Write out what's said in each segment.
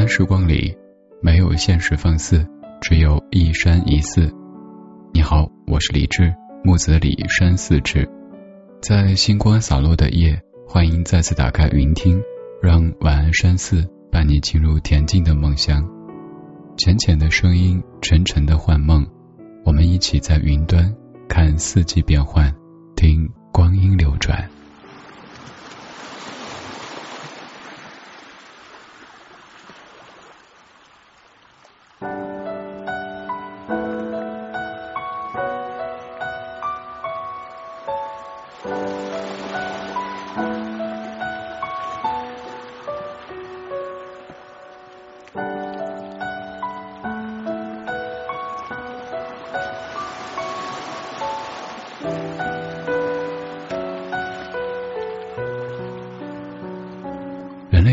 安时光里，没有现实放肆，只有一山一寺。你好，我是李志，木子李山寺志。在星光洒落的夜，欢迎再次打开云听，让晚安山寺伴你进入恬静的梦乡。浅浅的声音，沉沉的幻梦，我们一起在云端看四季变换，听光阴流转。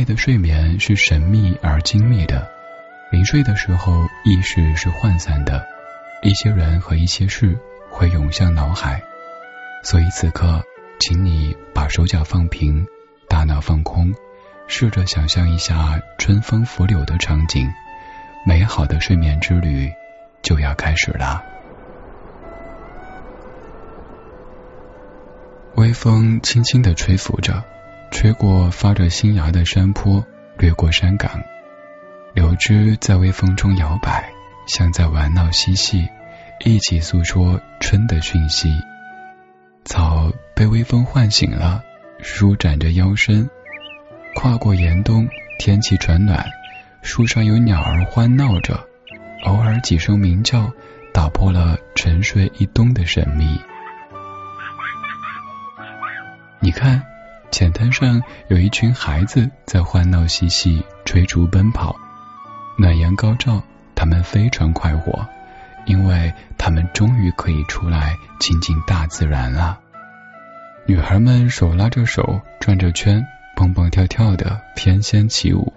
的睡眠是神秘而精密的，临睡的时候意识是涣散的，一些人和一些事会涌向脑海，所以此刻，请你把手脚放平，大脑放空，试着想象一下春风拂柳的场景，美好的睡眠之旅就要开始了。微风轻轻的吹拂着。吹过发着新芽的山坡，掠过山岗，柳枝在微风中摇摆，像在玩闹嬉戏，一起诉说春的讯息。草被微风唤醒了，舒展着腰身。跨过严冬，天气转暖，树上有鸟儿欢闹着，偶尔几声鸣叫，打破了沉睡一冬的神秘。你看。浅滩上有一群孩子在欢闹嬉戏、追逐奔跑，暖阳高照，他们非常快活，因为他们终于可以出来亲近大自然了。女孩们手拉着手转着圈，蹦蹦跳跳的翩跹起舞，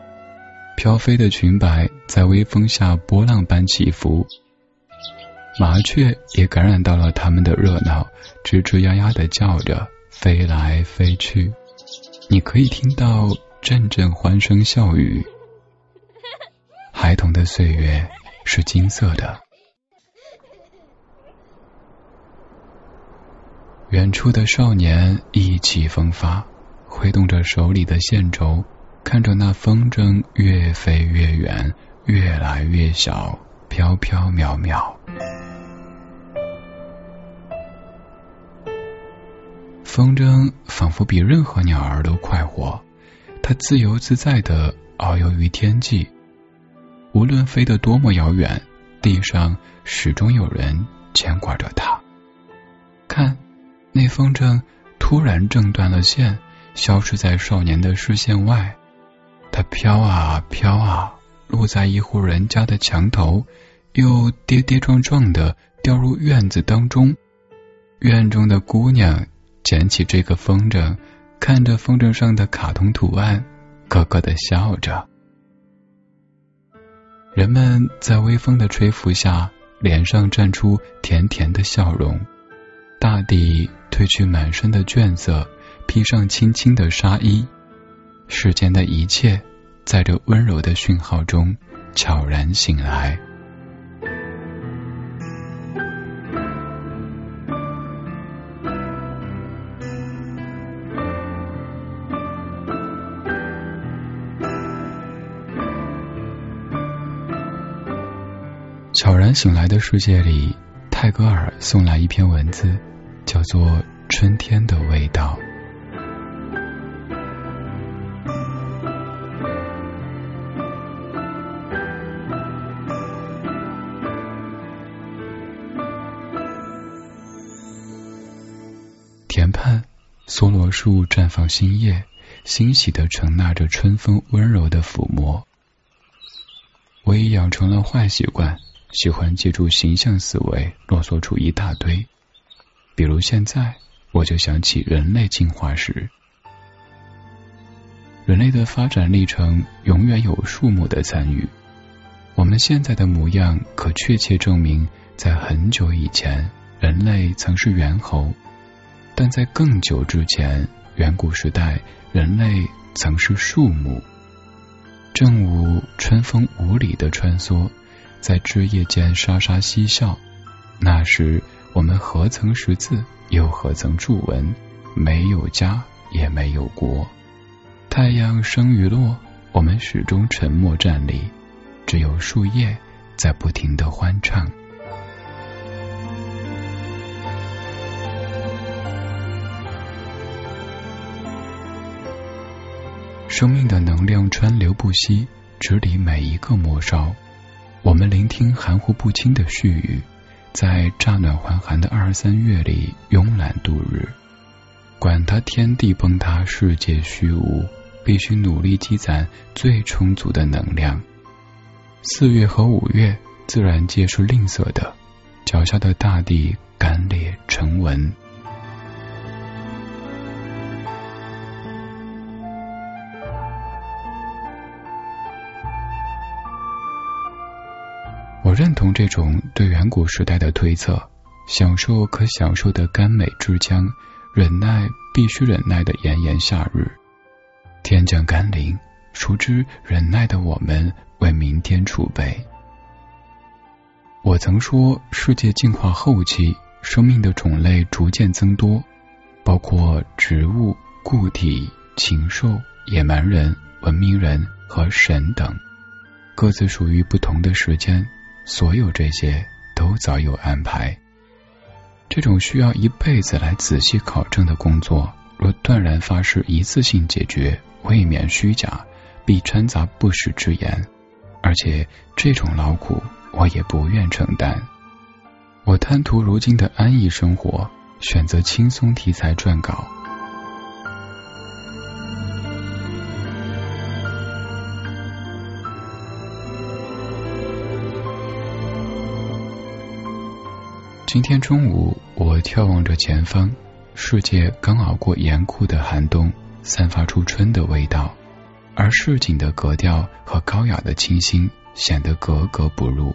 飘飞的裙摆在微风下波浪般起伏，麻雀也感染到了他们的热闹，吱吱呀呀的叫着，飞来飞去。你可以听到阵阵欢声笑语，孩童的岁月是金色的。远处的少年意气风发，挥动着手里的线轴，看着那风筝越飞越远，越来越小，飘飘渺渺。风筝仿佛比任何鸟儿都快活，它自由自在的遨游于天际，无论飞得多么遥远，地上始终有人牵挂着它。看，那风筝突然挣断了线，消失在少年的视线外。它飘啊飘啊，落在一户人家的墙头，又跌跌撞撞的掉入院子当中。院中的姑娘。捡起这个风筝，看着风筝上的卡通图案，咯咯的笑着。人们在微风的吹拂下，脸上绽出甜甜的笑容。大地褪去满身的倦色，披上轻轻的纱衣。世间的一切，在这温柔的讯号中悄然醒来。悄然醒来的世界里，泰戈尔送来一篇文字，叫做《春天的味道》。田畔，梭罗树绽放新叶，欣喜的承纳着春风温柔的抚摸。我已养成了坏习惯。喜欢借助形象思维啰嗦出一大堆，比如现在我就想起人类进化时，人类的发展历程永远有树木的参与。我们现在的模样，可确切证明，在很久以前，人类曾是猿猴；但在更久之前，远古时代，人类曾是树木。正午，春风无理的穿梭，在枝叶间沙沙嬉笑。那时，我们何曾识字，又何曾著文？没有家，也没有国。太阳升与落，我们始终沉默站立，只有树叶在不停的欢唱。生命的能量川流不息，直抵每一个末梢。我们聆听含糊不清的絮语，在乍暖还寒的二三月里慵懒度日。管他天地崩塌，世界虚无，必须努力积攒最充足的能量。四月和五月，自然界是吝啬的，脚下的大地干裂成纹。我认同这种对远古时代的推测：享受可享受的甘美之江，忍耐必须忍耐的炎炎夏日。天降甘霖，熟知忍耐的我们为明天储备。我曾说，世界进化后期，生命的种类逐渐增多，包括植物、固体、禽兽、野蛮人、文明人和神等，各自属于不同的时间。所有这些都早有安排。这种需要一辈子来仔细考证的工作，若断然发誓一次性解决，未免虚假，必掺杂不实之言。而且这种劳苦，我也不愿承担。我贪图如今的安逸生活，选择轻松题材撰稿。今天中午，我眺望着前方，世界刚熬过严酷的寒冬，散发出春的味道，而市井的格调和高雅的清新显得格格不入。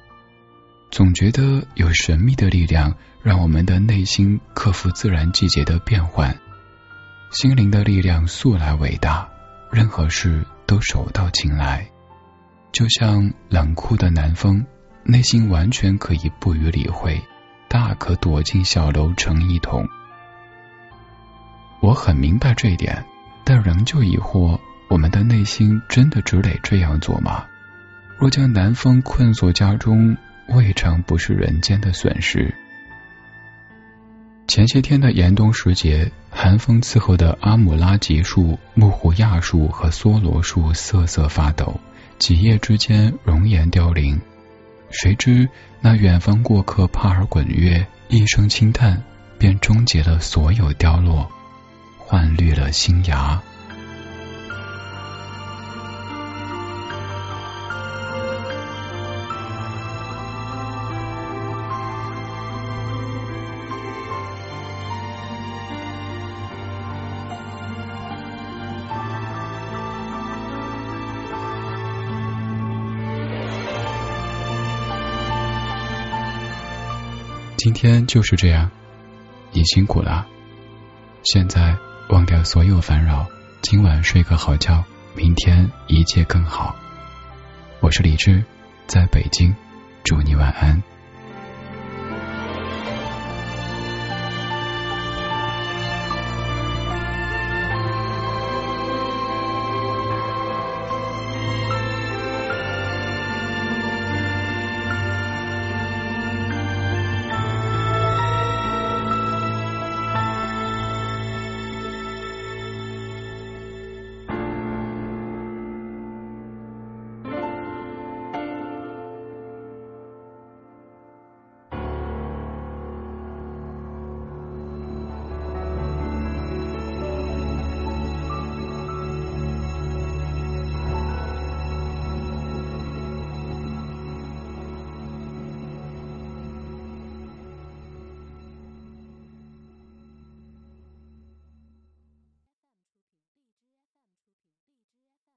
总觉得有神秘的力量，让我们的内心克服自然季节的变换。心灵的力量素来伟大，任何事都手到擒来。就像冷酷的南风，内心完全可以不予理会。大可躲进小楼成一统。我很明白这一点，但仍旧疑惑：我们的内心真的只得这样做吗？若将南风困锁家中，未尝不是人间的损失。前些天的严冬时节，寒风伺候的阿姆拉吉树、木胡亚树和梭罗树瑟瑟发抖，几叶之间容颜凋零。谁知那远方过客帕尔滚月一声轻叹，便终结了所有凋落，换绿了新芽。今天就是这样，你辛苦了。现在忘掉所有烦扰，今晚睡个好觉，明天一切更好。我是李志，在北京，祝你晚安。